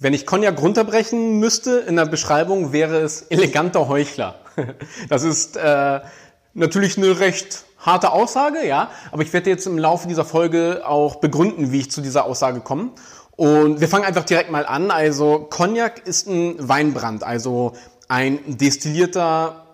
Wenn ich Cognac runterbrechen müsste in der Beschreibung, wäre es eleganter Heuchler. Das ist äh, natürlich eine recht harte Aussage, ja, aber ich werde jetzt im Laufe dieser Folge auch begründen, wie ich zu dieser Aussage komme. Und wir fangen einfach direkt mal an. Also Cognac ist ein Weinbrand, also ein destillierter,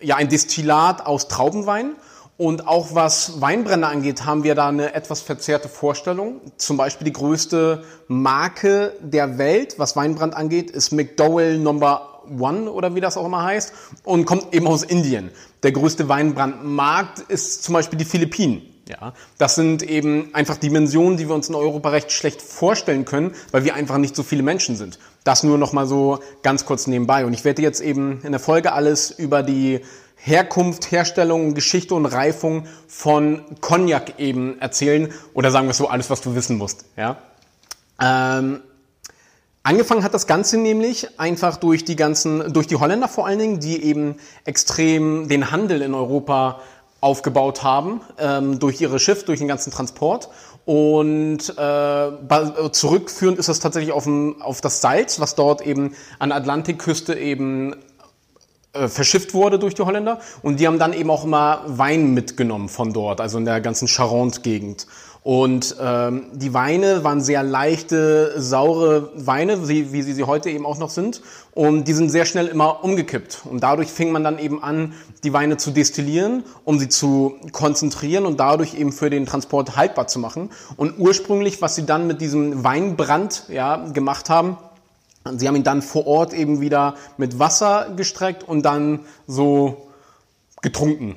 ja, ein Destillat aus Traubenwein. Und auch was Weinbrenner angeht, haben wir da eine etwas verzerrte Vorstellung. Zum Beispiel die größte Marke der Welt, was Weinbrand angeht, ist McDowell Number One oder wie das auch immer heißt und kommt eben aus Indien. Der größte Weinbrandmarkt ist zum Beispiel die Philippinen. Ja, das sind eben einfach Dimensionen, die wir uns in Europa recht schlecht vorstellen können, weil wir einfach nicht so viele Menschen sind. Das nur noch mal so ganz kurz nebenbei. Und ich werde jetzt eben in der Folge alles über die Herkunft, Herstellung, Geschichte und Reifung von Cognac eben erzählen oder sagen wir so alles, was du wissen musst. Ja. Ähm, Angefangen hat das Ganze nämlich einfach durch die ganzen, durch die Holländer vor allen Dingen, die eben extrem den Handel in Europa aufgebaut haben, ähm, durch ihre Schiff, durch den ganzen Transport. Und äh, zurückführend ist das tatsächlich auf, ein, auf das Salz, was dort eben an der Atlantikküste eben äh, verschifft wurde durch die Holländer. Und die haben dann eben auch immer Wein mitgenommen von dort, also in der ganzen Charente-Gegend. Und ähm, die Weine waren sehr leichte, saure Weine, wie, wie sie sie heute eben auch noch sind. Und die sind sehr schnell immer umgekippt. Und dadurch fing man dann eben an, die Weine zu destillieren, um sie zu konzentrieren und dadurch eben für den Transport haltbar zu machen. Und ursprünglich, was sie dann mit diesem Weinbrand ja, gemacht haben, Sie haben ihn dann vor Ort eben wieder mit Wasser gestreckt und dann so getrunken.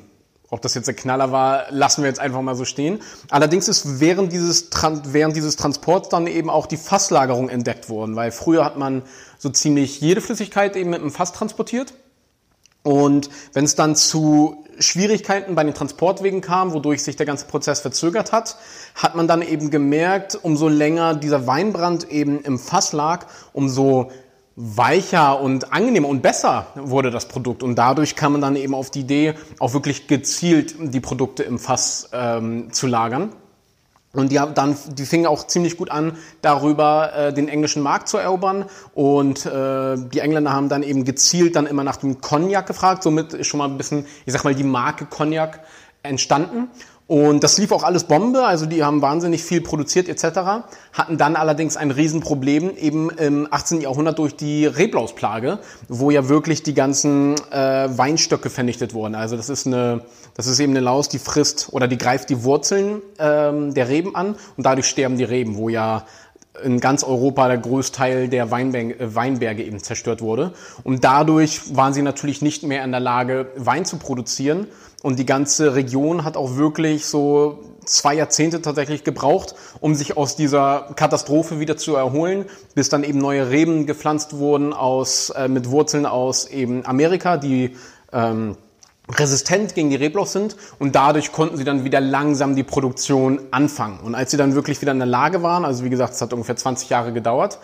Ob das jetzt der Knaller war, lassen wir jetzt einfach mal so stehen. Allerdings ist während dieses, während dieses Transports dann eben auch die Fasslagerung entdeckt worden, weil früher hat man so ziemlich jede Flüssigkeit eben mit einem Fass transportiert. Und wenn es dann zu Schwierigkeiten bei den Transportwegen kam, wodurch sich der ganze Prozess verzögert hat, hat man dann eben gemerkt, umso länger dieser Weinbrand eben im Fass lag, umso weicher und angenehmer und besser wurde das Produkt. Und dadurch kam man dann eben auf die Idee, auch wirklich gezielt die Produkte im Fass ähm, zu lagern. Und die, dann, die fingen auch ziemlich gut an, darüber äh, den englischen Markt zu erobern. Und äh, die Engländer haben dann eben gezielt dann immer nach dem Cognac gefragt. Somit ist schon mal ein bisschen, ich sag mal, die Marke Cognac entstanden. Und das lief auch alles Bombe, also die haben wahnsinnig viel produziert etc., hatten dann allerdings ein Riesenproblem eben im 18. Jahrhundert durch die Reblausplage, wo ja wirklich die ganzen äh, Weinstöcke vernichtet wurden. Also das ist eine, das ist eben eine Laus, die frisst oder die greift die Wurzeln ähm, der Reben an und dadurch sterben die Reben, wo ja in ganz Europa der Großteil der Weinberge, äh, Weinberge eben zerstört wurde. Und dadurch waren sie natürlich nicht mehr in der Lage, Wein zu produzieren. Und die ganze Region hat auch wirklich so zwei Jahrzehnte tatsächlich gebraucht, um sich aus dieser Katastrophe wieder zu erholen, bis dann eben neue Reben gepflanzt wurden aus, äh, mit Wurzeln aus eben Amerika, die ähm, resistent gegen die Reblaus sind und dadurch konnten sie dann wieder langsam die Produktion anfangen. Und als sie dann wirklich wieder in der Lage waren, also wie gesagt, es hat ungefähr 20 Jahre gedauert,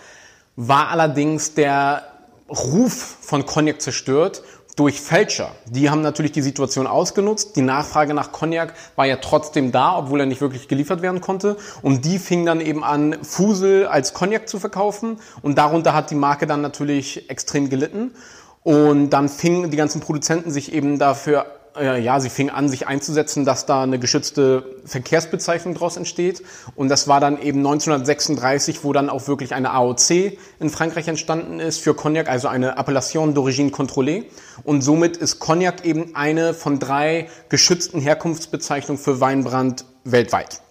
war allerdings der Ruf von Cognac zerstört durch Fälscher. Die haben natürlich die Situation ausgenutzt. Die Nachfrage nach Cognac war ja trotzdem da, obwohl er nicht wirklich geliefert werden konnte. Und die fingen dann eben an, Fusel als Cognac zu verkaufen. Und darunter hat die Marke dann natürlich extrem gelitten. Und dann fingen die ganzen Produzenten sich eben dafür, äh, ja, sie fingen an, sich einzusetzen, dass da eine geschützte Verkehrsbezeichnung daraus entsteht. Und das war dann eben 1936, wo dann auch wirklich eine AOC in Frankreich entstanden ist für Cognac, also eine Appellation d'origine contrôlée. Und somit ist Cognac eben eine von drei geschützten Herkunftsbezeichnungen für Weinbrand weltweit.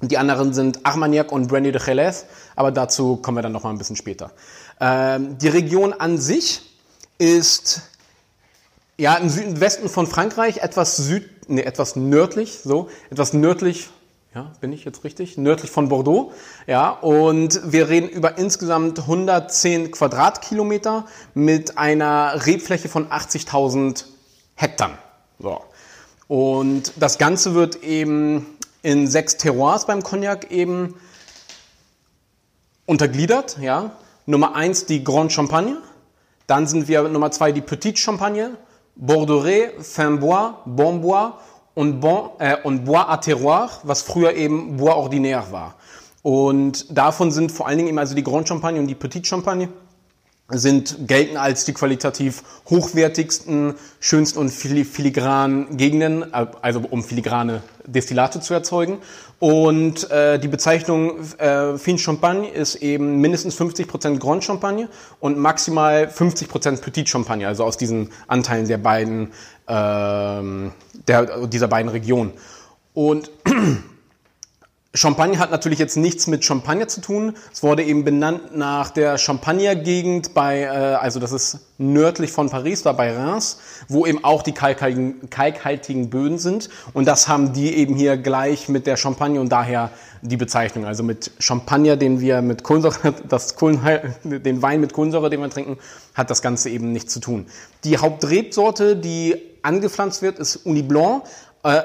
Die anderen sind Armagnac und Brandy de Jerez, aber dazu kommen wir dann noch mal ein bisschen später. Ähm, die Region an sich ist ja im Südwesten von Frankreich etwas süd, nee, etwas nördlich, so etwas nördlich. Ja, bin ich jetzt richtig? Nördlich von Bordeaux. Ja, und wir reden über insgesamt 110 Quadratkilometer mit einer Rebfläche von 80.000 Hektar. So. Und das Ganze wird eben in sechs Terroirs beim Cognac eben untergliedert. Ja. Nummer eins die Grand Champagne. Dann sind wir Nummer zwei die Petite Champagne, Bordeaux, Finbois, Bonbois und, bon, äh, und Bois à Terroir, was früher eben Bois Ordinaire war. Und davon sind vor allen Dingen eben also die Grand Champagne und die Petit Champagne sind gelten als die qualitativ hochwertigsten, schönsten und filigranen Gegenden, also um filigrane Destillate zu erzeugen. Und äh, die Bezeichnung äh, Fin Champagne ist eben mindestens 50% Grand Champagne und maximal 50% Petit Champagne, also aus diesen Anteilen der beiden, äh, der, dieser beiden Regionen. Und Champagne hat natürlich jetzt nichts mit Champagner zu tun. Es wurde eben benannt nach der Champagner-Gegend bei, äh, also das ist nördlich von Paris, da bei Reims, wo eben auch die kalkhaltigen, kalkhaltigen Böden sind. Und das haben die eben hier gleich mit der Champagne und daher die Bezeichnung. Also mit Champagner, den wir mit Kohlensäure, das Kohlenhe den Wein mit Kohlensäure, den wir trinken, hat das Ganze eben nichts zu tun. Die Hauptrebsorte, die angepflanzt wird, ist Uni Blanc. Äh,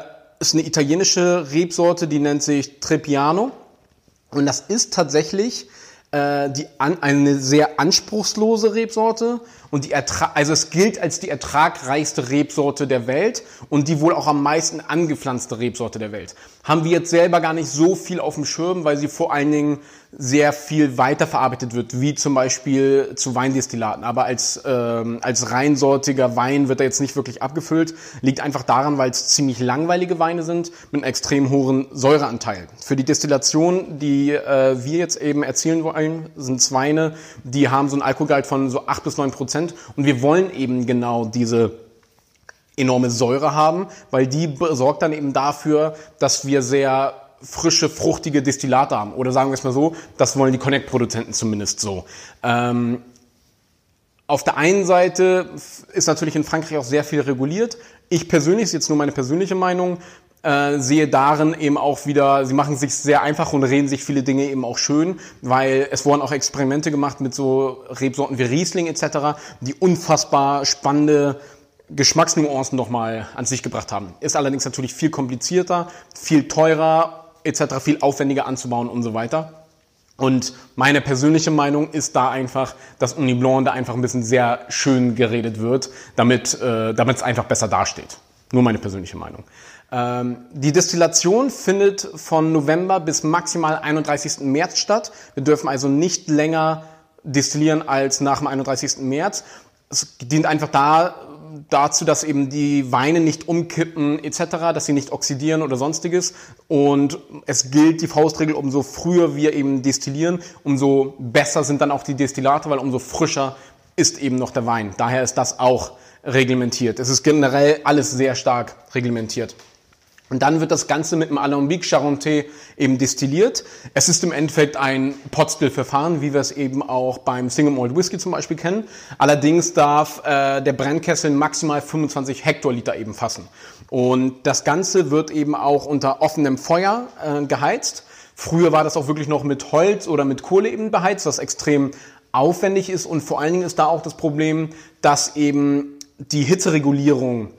ist eine italienische Rebsorte, die nennt sich Trebbiano. Und das ist tatsächlich äh, die an, eine sehr anspruchslose Rebsorte und die Ertra also es gilt als die ertragreichste Rebsorte der Welt und die wohl auch am meisten angepflanzte Rebsorte der Welt. Haben wir jetzt selber gar nicht so viel auf dem Schirm, weil sie vor allen Dingen sehr viel weiterverarbeitet wird, wie zum Beispiel zu Weindestillaten. Aber als, ähm, als reinsortiger Wein wird er jetzt nicht wirklich abgefüllt. Liegt einfach daran, weil es ziemlich langweilige Weine sind mit einem extrem hohen Säureanteil. Für die Destillation, die äh, wir jetzt eben erzielen wollen, sind Weine, die haben so einen Alkoholgehalt von so acht bis neun Prozent Prozent. Und wir wollen eben genau diese enorme Säure haben, weil die sorgt dann eben dafür, dass wir sehr frische, fruchtige Destillate haben. Oder sagen wir es mal so, das wollen die Connect-Produzenten zumindest so. Ähm, auf der einen Seite ist natürlich in Frankreich auch sehr viel reguliert. Ich persönlich, ist jetzt nur meine persönliche Meinung, äh, sehe darin eben auch wieder, sie machen sich sehr einfach und reden sich viele Dinge eben auch schön, weil es wurden auch Experimente gemacht mit so Rebsorten wie Riesling etc., die unfassbar spannende Geschmacksnuancen nochmal an sich gebracht haben. Ist allerdings natürlich viel komplizierter, viel teurer etc., viel aufwendiger anzubauen und so weiter. Und meine persönliche Meinung ist da einfach, dass Uni Blanc da einfach ein bisschen sehr schön geredet wird, damit äh, damit es einfach besser dasteht. Nur meine persönliche Meinung. Ähm, die Destillation findet von November bis maximal 31. März statt. Wir dürfen also nicht länger destillieren als nach dem 31. März. Es dient einfach da, dazu, dass eben die Weine nicht umkippen etc., dass sie nicht oxidieren oder sonstiges. Und es gilt die Faustregel, umso früher wir eben destillieren, umso besser sind dann auch die Destillate, weil umso frischer ist eben noch der Wein. Daher ist das auch reglementiert. Es ist generell alles sehr stark reglementiert. Und dann wird das Ganze mit dem Alambic Charentais eben destilliert. Es ist im Endeffekt ein Potstill-Verfahren, wie wir es eben auch beim Single Malt Whisky zum Beispiel kennen. Allerdings darf äh, der Brennkessel maximal 25 Hektoliter eben fassen. Und das Ganze wird eben auch unter offenem Feuer äh, geheizt. Früher war das auch wirklich noch mit Holz oder mit Kohle eben beheizt, was extrem aufwendig ist. Und vor allen Dingen ist da auch das Problem, dass eben die Hitzeregulierung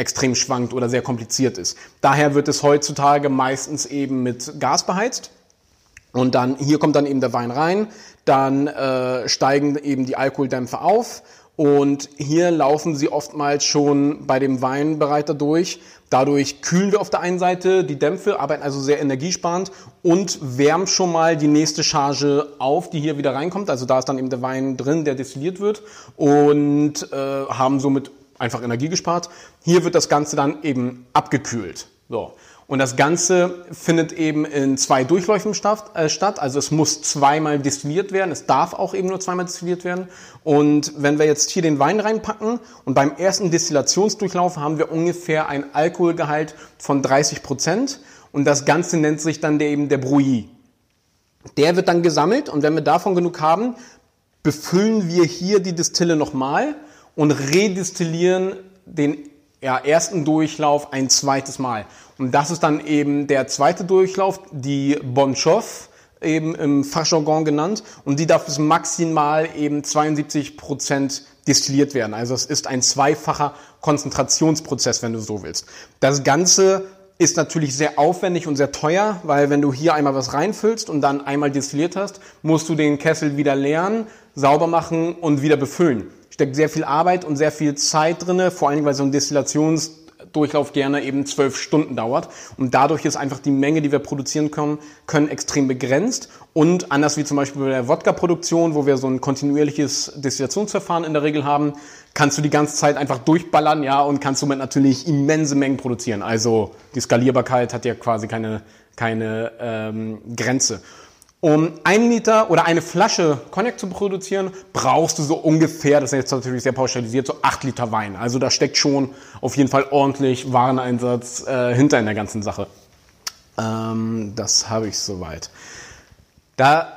extrem schwankt oder sehr kompliziert ist. Daher wird es heutzutage meistens eben mit Gas beheizt. Und dann, hier kommt dann eben der Wein rein, dann äh, steigen eben die Alkoholdämpfe auf und hier laufen sie oftmals schon bei dem Weinbereiter durch. Dadurch kühlen wir auf der einen Seite die Dämpfe, arbeiten also sehr energiesparend und wärmen schon mal die nächste Charge auf, die hier wieder reinkommt. Also da ist dann eben der Wein drin, der destilliert wird und äh, haben somit einfach Energie gespart. Hier wird das Ganze dann eben abgekühlt. So. Und das Ganze findet eben in zwei Durchläufen äh, statt. Also es muss zweimal destilliert werden. Es darf auch eben nur zweimal destilliert werden. Und wenn wir jetzt hier den Wein reinpacken und beim ersten Destillationsdurchlauf haben wir ungefähr ein Alkoholgehalt von 30 Prozent. Und das Ganze nennt sich dann der, eben der Brouillis. Der wird dann gesammelt und wenn wir davon genug haben, befüllen wir hier die Distille nochmal und redestillieren den ja, ersten Durchlauf ein zweites Mal. Und das ist dann eben der zweite Durchlauf, die Bon Chauffe, eben im Fachjargon genannt. Und die darf bis maximal eben 72 Prozent destilliert werden. Also es ist ein zweifacher Konzentrationsprozess, wenn du so willst. Das Ganze ist natürlich sehr aufwendig und sehr teuer, weil wenn du hier einmal was reinfüllst und dann einmal destilliert hast, musst du den Kessel wieder leeren, sauber machen und wieder befüllen steckt sehr viel Arbeit und sehr viel Zeit drinne, vor allen Dingen, weil so ein Destillationsvorgang Durchlauf gerne eben zwölf Stunden dauert. Und dadurch ist einfach die Menge, die wir produzieren können, können extrem begrenzt. Und anders wie zum Beispiel bei der Wodka-Produktion, wo wir so ein kontinuierliches Destillationsverfahren in der Regel haben, kannst du die ganze Zeit einfach durchballern, ja, und kannst somit natürlich immense Mengen produzieren. Also die Skalierbarkeit hat ja quasi keine, keine ähm, Grenze. Um ein Liter oder eine Flasche Cognac zu produzieren, brauchst du so ungefähr, das ist jetzt natürlich sehr pauschalisiert, so acht Liter Wein. Also da steckt schon auf jeden Fall ordentlich Wareneinsatz äh, hinter in der ganzen Sache. Ähm, das habe ich soweit. Da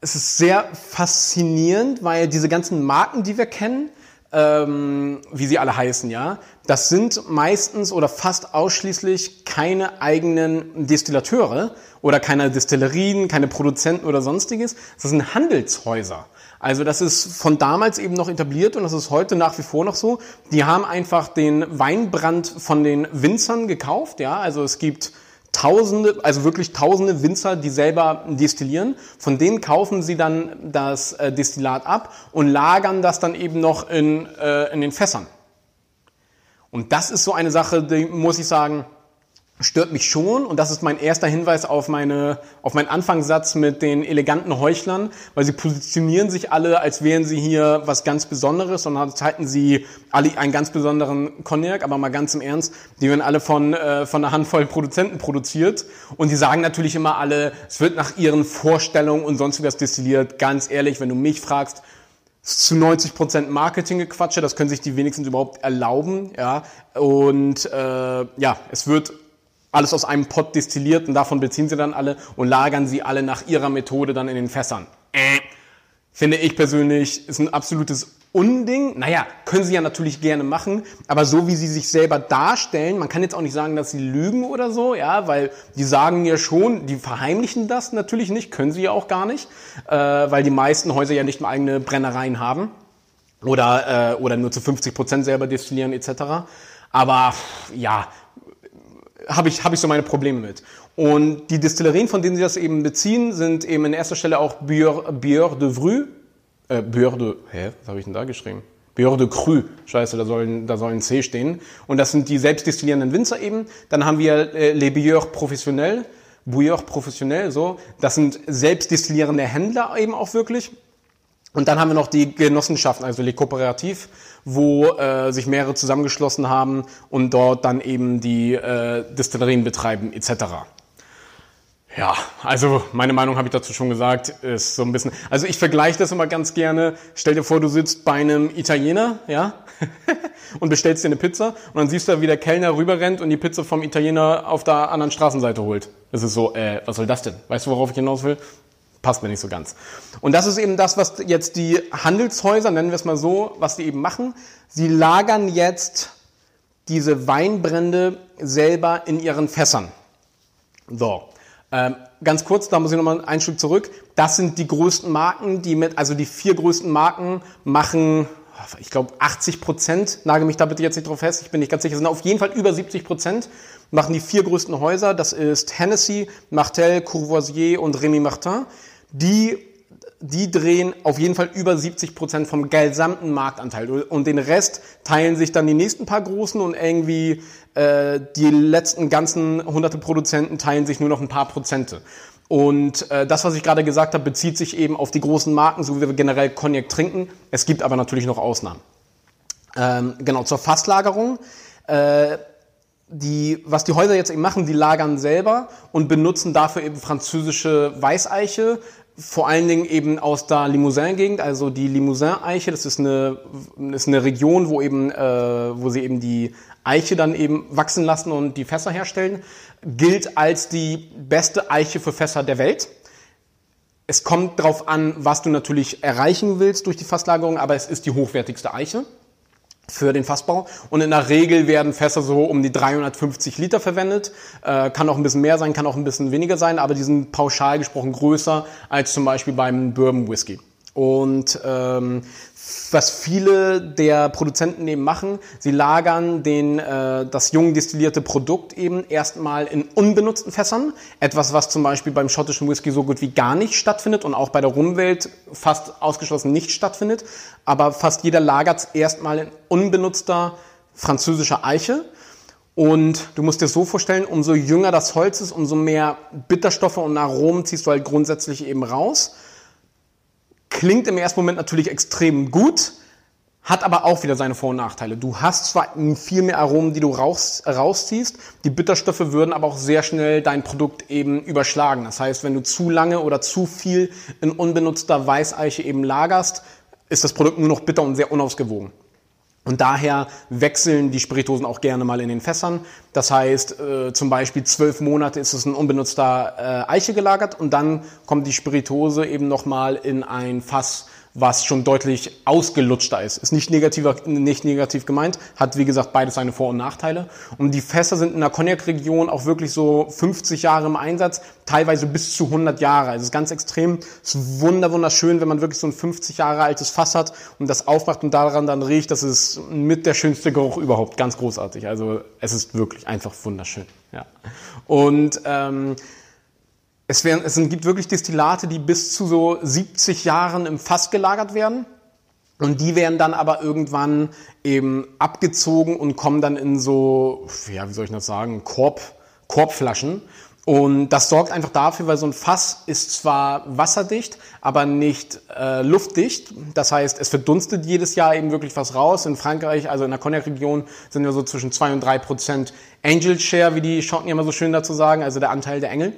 ist es sehr faszinierend, weil diese ganzen Marken, die wir kennen, ähm, wie sie alle heißen, ja, das sind meistens oder fast ausschließlich keine eigenen Destillateure oder keine Destillerien, keine Produzenten oder sonstiges. Das sind Handelshäuser. Also das ist von damals eben noch etabliert und das ist heute nach wie vor noch so. Die haben einfach den Weinbrand von den Winzern gekauft, ja, also es gibt Tausende, also wirklich Tausende Winzer, die selber destillieren. Von denen kaufen sie dann das äh, Destillat ab und lagern das dann eben noch in, äh, in den Fässern. Und das ist so eine Sache, die muss ich sagen, stört mich schon und das ist mein erster Hinweis auf meine auf meinen Anfangssatz mit den eleganten Heuchlern, weil sie positionieren sich alle, als wären sie hier was ganz Besonderes und halten sie alle einen ganz besonderen Cognac, aber mal ganz im Ernst, die werden alle von äh, von einer Handvoll Produzenten produziert und die sagen natürlich immer alle, es wird nach ihren Vorstellungen und sonst was destilliert. Ganz ehrlich, wenn du mich fragst, zu 90 Prozent Marketinggequatsche, das können sich die wenigstens überhaupt erlauben, ja. Und äh, ja, es wird alles aus einem Pott destilliert und davon beziehen sie dann alle und lagern sie alle nach ihrer Methode dann in den Fässern. Äh, finde ich persönlich, ist ein absolutes Unding. Naja, können sie ja natürlich gerne machen, aber so wie sie sich selber darstellen, man kann jetzt auch nicht sagen, dass sie lügen oder so, ja, weil die sagen ja schon, die verheimlichen das natürlich nicht, können sie ja auch gar nicht, äh, weil die meisten Häuser ja nicht mal eigene Brennereien haben oder, äh, oder nur zu 50 Prozent selber destillieren etc. Aber ja, habe ich, hab ich so meine Probleme mit. Und die Destillerien, von denen sie das eben beziehen, sind eben in erster Stelle auch Bière, Bière de Vru, äh, Bière de, hä, was habe ich denn da geschrieben? Bière de Cru, scheiße, da soll, da soll ein C stehen. Und das sind die selbstdestillierenden Winzer eben. Dann haben wir äh, Les Bières Professionnels, Bouilleur professionnel, so. Das sind selbstdestillierende Händler eben auch wirklich. Und dann haben wir noch die Genossenschaften, also Les Kooperativ, wo äh, sich mehrere zusammengeschlossen haben und dort dann eben die äh, Destillerien betreiben etc. Ja, also meine Meinung habe ich dazu schon gesagt, ist so ein bisschen. Also ich vergleiche das immer ganz gerne. Stell dir vor, du sitzt bei einem Italiener, ja, und bestellst dir eine Pizza und dann siehst du, wie der Kellner rüberrennt und die Pizza vom Italiener auf der anderen Straßenseite holt. Das ist so, äh, was soll das denn? Weißt du, worauf ich hinaus will? Passt mir nicht so ganz. Und das ist eben das, was jetzt die Handelshäuser, nennen wir es mal so, was die eben machen. Sie lagern jetzt diese Weinbrände selber in ihren Fässern. So. Ähm, ganz kurz, da muss ich nochmal ein Stück zurück. Das sind die größten Marken, die mit, also die vier größten Marken machen, ich glaube 80 Prozent, nage mich da bitte jetzt nicht drauf fest, ich bin nicht ganz sicher, sind auf jeden Fall über 70 Prozent, machen die vier größten Häuser, das ist Hennessy, Martel, Courvoisier und Rémy Martin die, die drehen auf jeden Fall über 70 Prozent vom gesamten Marktanteil. Und den Rest teilen sich dann die nächsten paar Großen und irgendwie äh, die letzten ganzen hunderte Produzenten teilen sich nur noch ein paar Prozente. Und äh, das, was ich gerade gesagt habe, bezieht sich eben auf die großen Marken, so wie wir generell Cognac trinken. Es gibt aber natürlich noch Ausnahmen. Ähm, genau, zur Fasslagerung. Äh, die, was die Häuser jetzt eben machen, die lagern selber und benutzen dafür eben französische Weißeiche, vor allen Dingen eben aus der Limousin-Gegend, also die Limousin-Eiche, das ist eine, ist eine Region, wo eben, äh, wo sie eben die Eiche dann eben wachsen lassen und die Fässer herstellen, gilt als die beste Eiche für Fässer der Welt. Es kommt darauf an, was du natürlich erreichen willst durch die Fasslagerung, aber es ist die hochwertigste Eiche für den Fassbau. Und in der Regel werden Fässer so um die 350 Liter verwendet. Äh, kann auch ein bisschen mehr sein, kann auch ein bisschen weniger sein, aber die sind pauschal gesprochen größer als zum Beispiel beim Bourbon Whisky. Und ähm, was viele der Produzenten eben machen, sie lagern den, äh, das jung destillierte Produkt eben erstmal in unbenutzten Fässern. Etwas, was zum Beispiel beim schottischen Whisky so gut wie gar nicht stattfindet und auch bei der Rumwelt fast ausgeschlossen nicht stattfindet. Aber fast jeder lagert es erstmal in unbenutzter französischer Eiche. Und du musst dir so vorstellen, umso jünger das Holz ist, umso mehr Bitterstoffe und Aromen ziehst du halt grundsätzlich eben raus. Klingt im ersten Moment natürlich extrem gut, hat aber auch wieder seine Vor- und Nachteile. Du hast zwar viel mehr Aromen, die du raus, rausziehst, die Bitterstoffe würden aber auch sehr schnell dein Produkt eben überschlagen. Das heißt, wenn du zu lange oder zu viel in unbenutzter Weißeiche eben lagerst, ist das Produkt nur noch bitter und sehr unausgewogen. Und daher wechseln die Spiritosen auch gerne mal in den Fässern. Das heißt, äh, zum Beispiel zwölf Monate ist es ein unbenutzter äh, Eiche gelagert und dann kommt die Spiritose eben nochmal in ein Fass was schon deutlich ausgelutschter ist. Ist nicht, negativer, nicht negativ gemeint, hat wie gesagt beides seine Vor- und Nachteile. Und die Fässer sind in der Cognac-Region auch wirklich so 50 Jahre im Einsatz, teilweise bis zu 100 Jahre. Also es ist ganz extrem. Es ist wunder wunderschön, wenn man wirklich so ein 50 Jahre altes Fass hat und das aufmacht und daran dann riecht. Das ist mit der schönste Geruch überhaupt. Ganz großartig. Also es ist wirklich einfach wunderschön. Ja. Und ähm, es, werden, es gibt wirklich Destillate, die bis zu so 70 Jahren im Fass gelagert werden. Und die werden dann aber irgendwann eben abgezogen und kommen dann in so, ja, wie soll ich das sagen, Korb, Korbflaschen. Und das sorgt einfach dafür, weil so ein Fass ist zwar wasserdicht, aber nicht äh, luftdicht. Das heißt, es verdunstet jedes Jahr eben wirklich was raus. In Frankreich, also in der Cognac-Region, sind wir so zwischen zwei und drei Prozent Angel Share, wie die Schotten immer so schön dazu sagen, also der Anteil der Engel.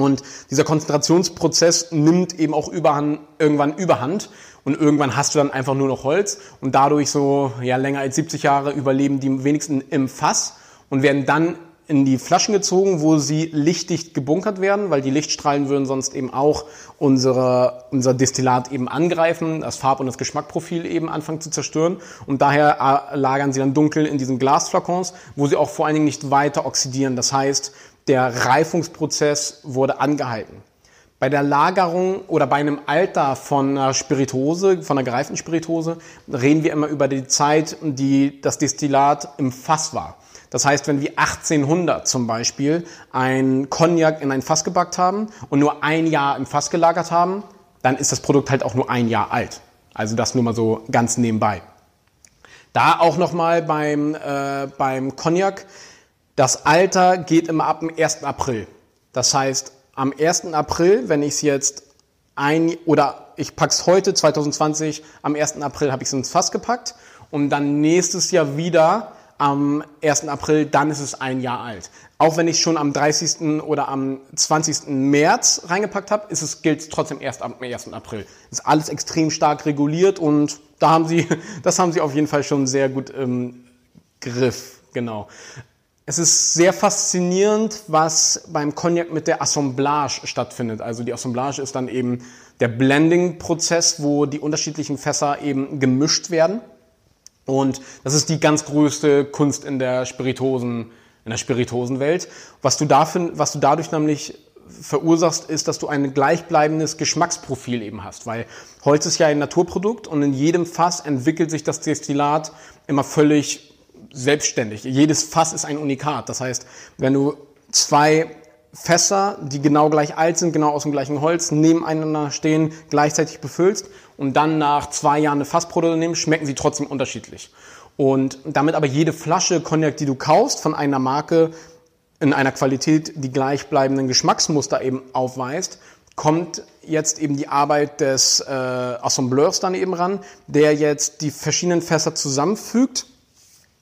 Und dieser Konzentrationsprozess nimmt eben auch überhand, irgendwann überhand und irgendwann hast du dann einfach nur noch Holz und dadurch so ja, länger als 70 Jahre überleben die wenigsten im Fass und werden dann in die Flaschen gezogen, wo sie lichtdicht gebunkert werden, weil die Lichtstrahlen würden sonst eben auch unsere, unser Destillat eben angreifen, das Farb- und das Geschmackprofil eben anfangen zu zerstören. Und daher äh, lagern sie dann dunkel in diesen Glasflakons, wo sie auch vor allen Dingen nicht weiter oxidieren. Das heißt, der Reifungsprozess wurde angehalten. Bei der Lagerung oder bei einem Alter von einer Spiritose, von einer gereiften Spiritose, reden wir immer über die Zeit, die das Destillat im Fass war. Das heißt, wenn wir 1800 zum Beispiel ein Cognac in ein Fass gebackt haben und nur ein Jahr im Fass gelagert haben, dann ist das Produkt halt auch nur ein Jahr alt. Also das nur mal so ganz nebenbei. Da auch nochmal beim, äh, beim Cognac, das Alter geht immer ab dem 1. April. Das heißt, am 1. April, wenn ich es jetzt ein oder ich pack's heute 2020, am 1. April habe ich es ins Fass gepackt und dann nächstes Jahr wieder am 1. April, dann ist es ein Jahr alt. Auch wenn ich schon am 30. oder am 20. März reingepackt habe, ist es, gilt es trotzdem erst am 1. April. Ist alles extrem stark reguliert und da haben sie, das haben sie auf jeden Fall schon sehr gut im Griff. Genau. Es ist sehr faszinierend, was beim Cognac mit der Assemblage stattfindet. Also die Assemblage ist dann eben der Blending-Prozess, wo die unterschiedlichen Fässer eben gemischt werden. Und das ist die ganz größte Kunst in der Spiritosen, in der Spiritosenwelt. Was du, dafür, was du dadurch nämlich verursachst, ist, dass du ein gleichbleibendes Geschmacksprofil eben hast, weil Holz ist ja ein Naturprodukt und in jedem Fass entwickelt sich das Destillat immer völlig selbstständig. Jedes Fass ist ein Unikat. Das heißt, wenn du zwei Fässer, die genau gleich alt sind, genau aus dem gleichen Holz, nebeneinander stehen, gleichzeitig befüllst und dann nach zwei Jahren eine Fassprodukte nimmst, schmecken sie trotzdem unterschiedlich. Und damit aber jede Flasche Cognac, die du kaufst von einer Marke in einer Qualität, die gleichbleibenden Geschmacksmuster eben aufweist, kommt jetzt eben die Arbeit des äh, Assembleurs dann eben ran, der jetzt die verschiedenen Fässer zusammenfügt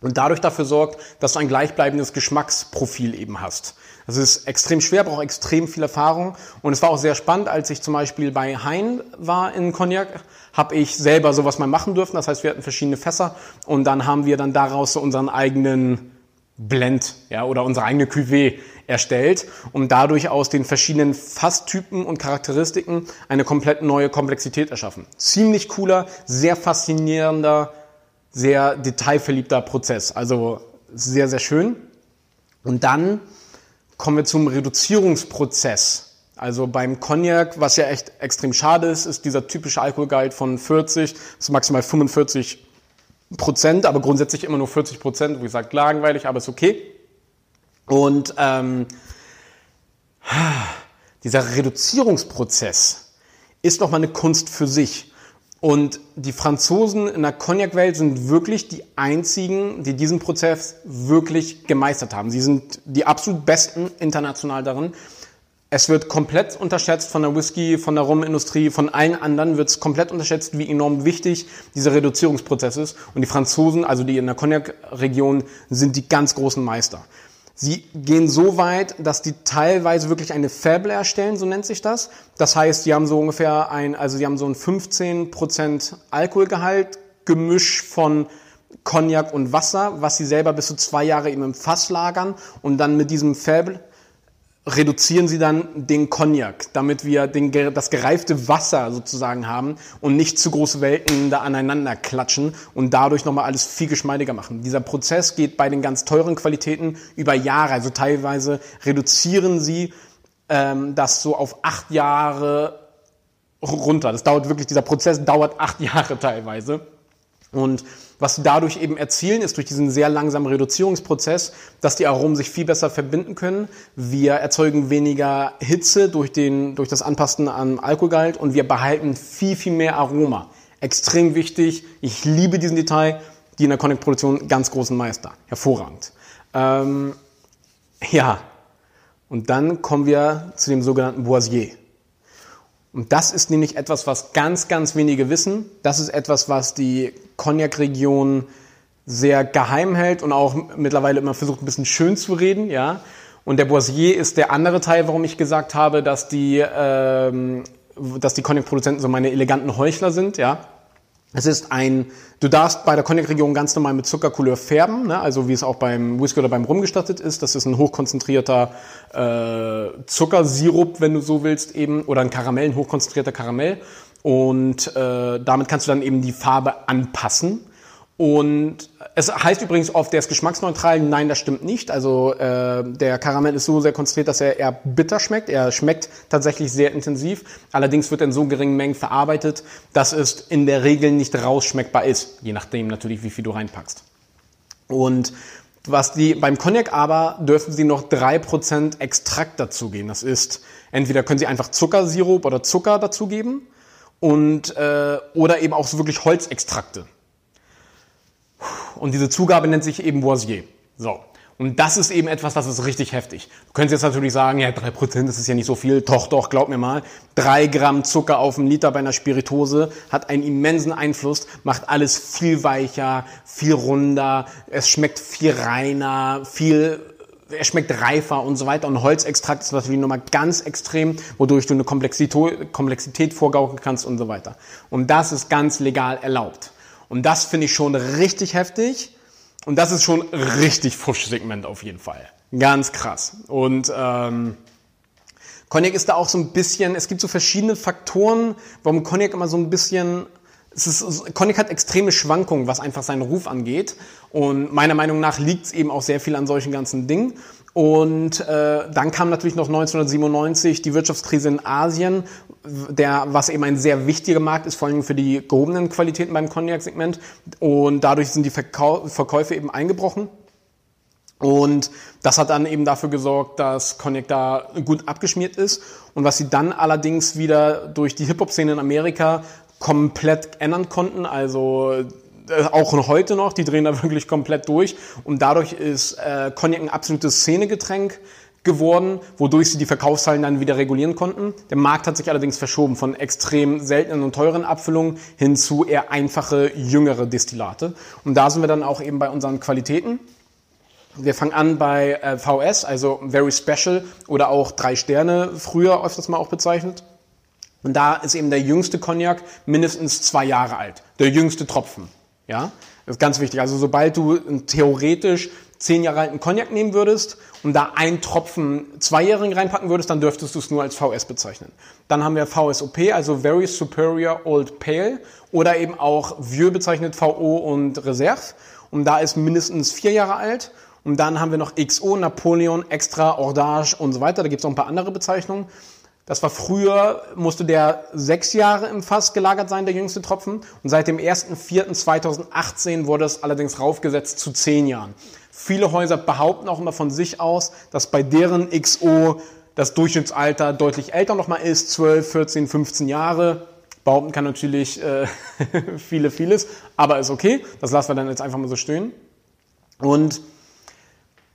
und dadurch dafür sorgt, dass du ein gleichbleibendes Geschmacksprofil eben hast. Das ist extrem schwer, braucht extrem viel Erfahrung und es war auch sehr spannend, als ich zum Beispiel bei Hein war in Cognac, habe ich selber sowas mal machen dürfen. Das heißt, wir hatten verschiedene Fässer und dann haben wir dann daraus so unseren eigenen Blend ja, oder unsere eigene Cuvée erstellt, um dadurch aus den verschiedenen Fasstypen und Charakteristiken eine komplett neue Komplexität erschaffen. Ziemlich cooler, sehr faszinierender sehr detailverliebter Prozess. Also sehr, sehr schön. Und dann kommen wir zum Reduzierungsprozess. Also beim Cognac, was ja echt extrem schade ist, ist dieser typische Alkoholgehalt von 40 bis maximal 45 Prozent, aber grundsätzlich immer nur 40 Prozent. Wie gesagt, langweilig, aber ist okay. Und ähm, dieser Reduzierungsprozess ist nochmal eine Kunst für sich. Und die Franzosen in der Cognac-Welt sind wirklich die einzigen, die diesen Prozess wirklich gemeistert haben. Sie sind die absolut besten international darin. Es wird komplett unterschätzt von der Whisky, von der Rumindustrie, von allen anderen wird es komplett unterschätzt, wie enorm wichtig dieser Reduzierungsprozess ist. Und die Franzosen, also die in der Cognac-Region, sind die ganz großen Meister. Sie gehen so weit, dass die teilweise wirklich eine Fable erstellen, so nennt sich das. Das heißt, sie haben so ungefähr ein, also sie haben so ein 15% Alkoholgehalt, Gemisch von Cognac und Wasser, was sie selber bis zu zwei Jahre eben im Fass lagern und dann mit diesem Fable reduzieren sie dann den Cognac, damit wir den, das gereifte Wasser sozusagen haben und nicht zu große Welten da aneinander klatschen und dadurch nochmal alles viel geschmeidiger machen. Dieser Prozess geht bei den ganz teuren Qualitäten über Jahre, also teilweise reduzieren sie ähm, das so auf acht Jahre runter. Das dauert wirklich, dieser Prozess dauert acht Jahre teilweise. Und was sie dadurch eben erzielen, ist durch diesen sehr langsamen Reduzierungsprozess, dass die Aromen sich viel besser verbinden können. Wir erzeugen weniger Hitze durch, den, durch das Anpassen an Alkoholgehalt und wir behalten viel, viel mehr Aroma. Extrem wichtig. Ich liebe diesen Detail. Die in der Cognac-Produktion ganz großen Meister. Hervorragend. Ähm, ja, und dann kommen wir zu dem sogenannten Boisier. Und das ist nämlich etwas, was ganz, ganz wenige wissen. Das ist etwas, was die Cognac-Region sehr geheim hält und auch mittlerweile immer versucht, ein bisschen schön zu reden, ja. Und der Boisier ist der andere Teil, warum ich gesagt habe, dass die, ähm, die Cognac-Produzenten so meine eleganten Heuchler sind, ja. Es ist ein, du darfst bei der Cognac-Region ganz normal mit Zuckercouleur färben, ne? also wie es auch beim Whisky oder beim Rum gestattet ist. Das ist ein hochkonzentrierter äh, Zuckersirup, wenn du so willst, eben, oder ein Karamell, ein hochkonzentrierter Karamell. Und äh, damit kannst du dann eben die Farbe anpassen. Und es heißt übrigens oft, der ist geschmacksneutral. Nein, das stimmt nicht. Also äh, der Karamell ist so sehr konzentriert, dass er eher bitter schmeckt. Er schmeckt tatsächlich sehr intensiv. Allerdings wird er in so geringen Mengen verarbeitet, dass es in der Regel nicht rausschmeckbar ist. Je nachdem natürlich, wie viel du reinpackst. Und was die beim Cognac aber dürfen sie noch drei Prozent Extrakt dazugeben. Das ist entweder können sie einfach Zuckersirup oder Zucker dazugeben und äh, oder eben auch so wirklich Holzextrakte. Und diese Zugabe nennt sich eben Boisier. So. Und das ist eben etwas, das ist richtig heftig. Du könntest jetzt natürlich sagen, ja, drei Prozent, das ist ja nicht so viel. Doch, doch, glaub mir mal. Drei Gramm Zucker auf einen Liter bei einer Spiritose hat einen immensen Einfluss, macht alles viel weicher, viel runder, es schmeckt viel reiner, viel er schmeckt reifer und so weiter. Und Holzextrakt ist natürlich nochmal ganz extrem, wodurch du eine Komplexität, vorgaukeln kannst und so weiter. Und das ist ganz legal erlaubt. Und das finde ich schon richtig heftig. Und das ist schon richtig Fusch-Segment auf jeden Fall. Ganz krass. Und ähm, Cognac ist da auch so ein bisschen, es gibt so verschiedene Faktoren, warum Cognac immer so ein bisschen es ist, Cognac hat extreme Schwankungen, was einfach seinen Ruf angeht. Und meiner Meinung nach liegt es eben auch sehr viel an solchen ganzen Dingen. Und äh, dann kam natürlich noch 1997 die Wirtschaftskrise in Asien, der, was eben ein sehr wichtiger Markt ist, vor allem für die gehobenen Qualitäten beim Cognac-Segment. Und dadurch sind die Verkau Verkäufe eben eingebrochen. Und das hat dann eben dafür gesorgt, dass Cognac da gut abgeschmiert ist. Und was sie dann allerdings wieder durch die Hip-Hop-Szene in Amerika komplett ändern konnten. Also äh, auch heute noch, die drehen da wirklich komplett durch. Und dadurch ist äh, Cognac ein absolutes Szenegetränk geworden, wodurch sie die Verkaufszahlen dann wieder regulieren konnten. Der Markt hat sich allerdings verschoben von extrem seltenen und teuren Abfüllungen hin zu eher einfache, jüngere Destillate. Und da sind wir dann auch eben bei unseren Qualitäten. Wir fangen an bei äh, VS, also Very Special oder auch drei Sterne, früher öfters mal auch bezeichnet. Und da ist eben der jüngste Cognac mindestens zwei Jahre alt. Der jüngste Tropfen. Ja, das ist ganz wichtig. Also sobald du theoretisch zehn Jahre alten Cognac nehmen würdest und da einen Tropfen Zweijährigen reinpacken würdest, dann dürftest du es nur als VS bezeichnen. Dann haben wir VSOP, also Very Superior Old Pale oder eben auch Vieux bezeichnet VO und Reserve. Und da ist mindestens vier Jahre alt. Und dann haben wir noch XO, Napoleon, Extra, Ordage und so weiter. Da gibt es noch ein paar andere Bezeichnungen. Das war früher, musste der sechs Jahre im Fass gelagert sein, der jüngste Tropfen. Und seit dem 1.4.2018 wurde es allerdings raufgesetzt zu zehn Jahren. Viele Häuser behaupten auch immer von sich aus, dass bei deren XO das Durchschnittsalter deutlich älter nochmal ist, 12, 14, 15 Jahre. Behaupten kann natürlich äh, viele, vieles, aber ist okay. Das lassen wir dann jetzt einfach mal so stehen. Und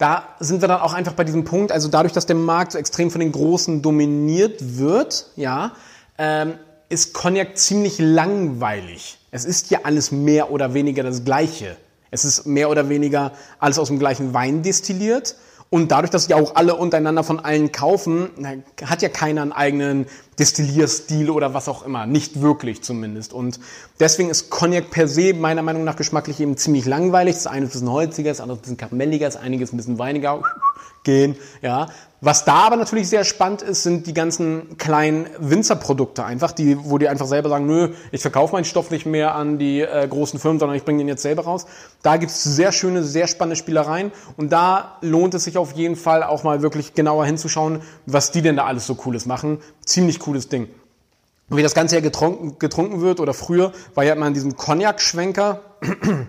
da sind wir dann auch einfach bei diesem Punkt, also dadurch, dass der Markt so extrem von den Großen dominiert wird, ja, ähm, ist Cognac ziemlich langweilig. Es ist ja alles mehr oder weniger das Gleiche. Es ist mehr oder weniger alles aus dem gleichen Wein destilliert. Und dadurch, dass ja auch alle untereinander von allen kaufen, hat ja keiner einen eigenen Destillierstil oder was auch immer. Nicht wirklich zumindest. Und deswegen ist Cognac per se meiner Meinung nach geschmacklich eben ziemlich langweilig. Das eine ist ein bisschen holziger, das andere ist ein bisschen karamelliger, das einige ist ein bisschen weiniger gehen. Ja. Was da aber natürlich sehr spannend ist, sind die ganzen kleinen Winzerprodukte einfach, die, wo die einfach selber sagen, nö, ich verkaufe meinen Stoff nicht mehr an die äh, großen Firmen, sondern ich bringe den jetzt selber raus. Da gibt's sehr schöne, sehr spannende Spielereien und da lohnt es sich auf jeden Fall auch mal wirklich genauer hinzuschauen, was die denn da alles so Cooles machen. Ziemlich cooles Ding. Wie das Ganze ja getrunken, getrunken wird oder früher, war ja immer in diesem Cognac-Schwenker.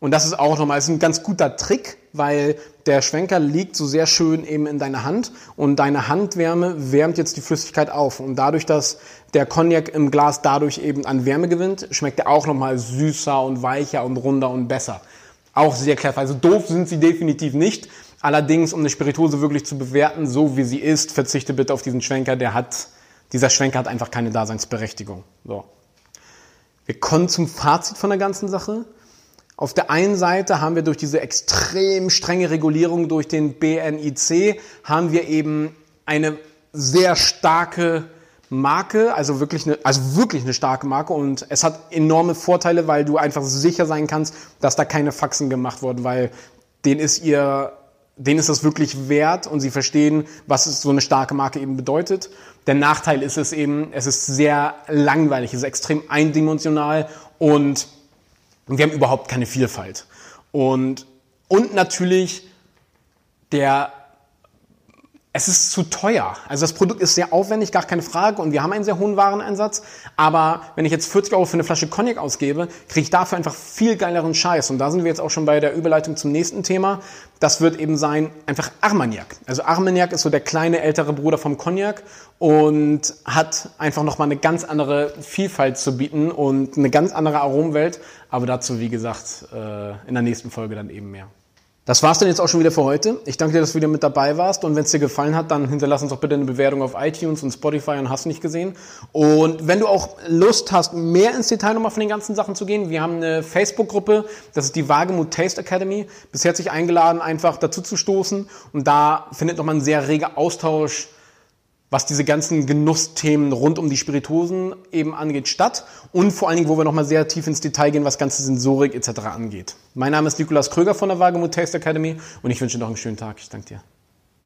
Und das ist auch nochmal ist ein ganz guter Trick, weil der Schwenker liegt so sehr schön eben in deiner Hand und deine Handwärme wärmt jetzt die Flüssigkeit auf. Und dadurch, dass der Cognac im Glas dadurch eben an Wärme gewinnt, schmeckt er auch nochmal süßer und weicher und runder und besser. Auch sehr clever. Also doof sind sie definitiv nicht. Allerdings, um eine Spirituose wirklich zu bewerten, so wie sie ist, verzichte bitte auf diesen Schwenker. Der hat, dieser Schwenker hat einfach keine Daseinsberechtigung. So. Wir kommen zum Fazit von der ganzen Sache. Auf der einen Seite haben wir durch diese extrem strenge Regulierung durch den BNIC haben wir eben eine sehr starke Marke, also wirklich eine, also wirklich eine starke Marke und es hat enorme Vorteile, weil du einfach sicher sein kannst, dass da keine Faxen gemacht wurden, weil denen ist ihr, denen ist das wirklich wert und sie verstehen, was so eine starke Marke eben bedeutet. Der Nachteil ist es eben, es ist sehr langweilig, es ist extrem eindimensional und und wir haben überhaupt keine Vielfalt. Und, und natürlich der, es ist zu teuer. Also das Produkt ist sehr aufwendig, gar keine Frage. Und wir haben einen sehr hohen Wareneinsatz. Aber wenn ich jetzt 40 Euro für eine Flasche Cognac ausgebe, kriege ich dafür einfach viel geileren Scheiß. Und da sind wir jetzt auch schon bei der Überleitung zum nächsten Thema. Das wird eben sein, einfach Armagnac. Also Armagnac ist so der kleine ältere Bruder vom Cognac und hat einfach nochmal eine ganz andere Vielfalt zu bieten und eine ganz andere Aromenwelt. Aber dazu, wie gesagt, äh, in der nächsten Folge dann eben mehr. Das war's dann jetzt auch schon wieder für heute. Ich danke dir, dass du wieder mit dabei warst. Und wenn es dir gefallen hat, dann hinterlass uns doch bitte eine Bewertung auf iTunes und Spotify und hast nicht gesehen. Und wenn du auch Lust hast, mehr ins Detail nochmal von den ganzen Sachen zu gehen, wir haben eine Facebook-Gruppe, das ist die Wagemut Taste Academy. Bisher hat sich eingeladen, einfach dazu zu stoßen. Und da findet nochmal ein sehr reger Austausch was diese ganzen Genussthemen rund um die Spirituosen eben angeht, statt. Und vor allen Dingen, wo wir nochmal sehr tief ins Detail gehen, was ganze Sensorik etc. angeht. Mein Name ist Nikolas Kröger von der Wagemut Taste Academy und ich wünsche dir noch einen schönen Tag. Ich danke dir.